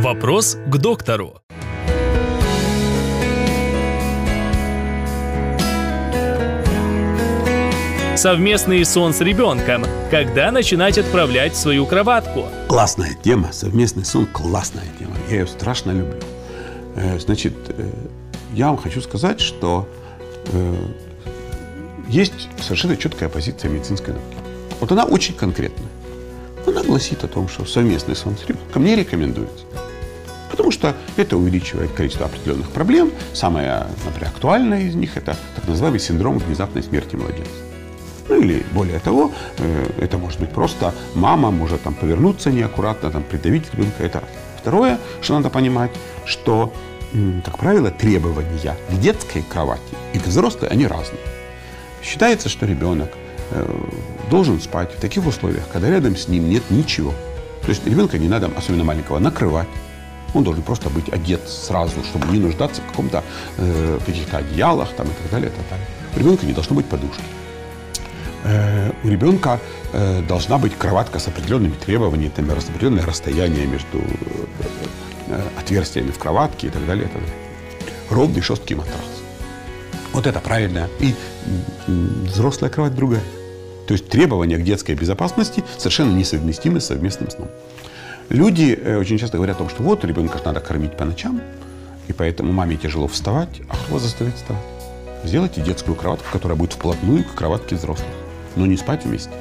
Вопрос к доктору. Совместный сон с ребенком. Когда начинать отправлять в свою кроватку? Классная тема, совместный сон – классная тема. Я ее страшно люблю. Э, Значит, э, я вам хочу сказать, что э, есть совершенно четкая позиция медицинской науки. Вот она очень конкретная. Она гласит о том, что совместный сон с ребенком не рекомендуется. Потому что это увеличивает количество определенных проблем. Самое, например, актуальное из них – это так называемый синдром внезапной смерти младенца. Ну или более того, э, это может быть просто мама может там повернуться неаккуратно, там придавить ребенка. Это. Второе, что надо понимать, что, как правило, требования к детской кровати и к взрослой, они разные. Считается, что ребенок э, должен спать в таких условиях, когда рядом с ним нет ничего. То есть ребенка не надо, особенно маленького, накрывать. Он должен просто быть одет сразу, чтобы не нуждаться в каком-то э, каких-то одеялах там, и так далее, и так далее. У ребенка не должно быть подушки. Э, у ребенка э, должна быть кроватка с определенными требованиями, с определенное расстояние между э, э, отверстиями в кроватке и так далее, и так далее. Ровный жесткий матрас. Вот это правильно. И взрослая кровать другая. То есть требования к детской безопасности совершенно несовместимы с совместным сном. Люди э, очень часто говорят о том, что вот ребенка надо кормить по ночам, и поэтому маме тяжело вставать. А кто вас заставит вставать? Сделайте детскую кроватку, которая будет вплотную к кроватке взрослых, но не спать вместе.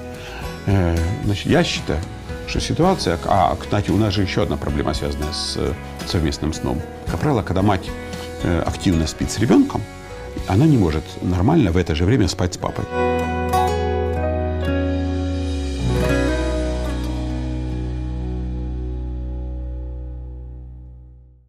Э, Значит, я считаю, что ситуация... А, кстати, у нас же еще одна проблема, связанная с э, совместным сном. Как правило, когда мать активно спит с ребенком, она не может нормально в это же время спать с папой.